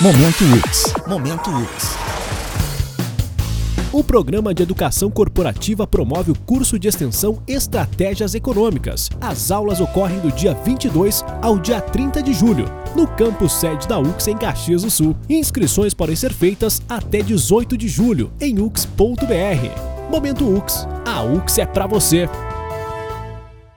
Momento UX. Momento UX. O programa de educação corporativa promove o curso de extensão Estratégias Econômicas. As aulas ocorrem do dia 22 ao dia 30 de julho, no campus sede da UX em Caxias do Sul. Inscrições podem ser feitas até 18 de julho em ux.br. Momento UX. A UX é para você.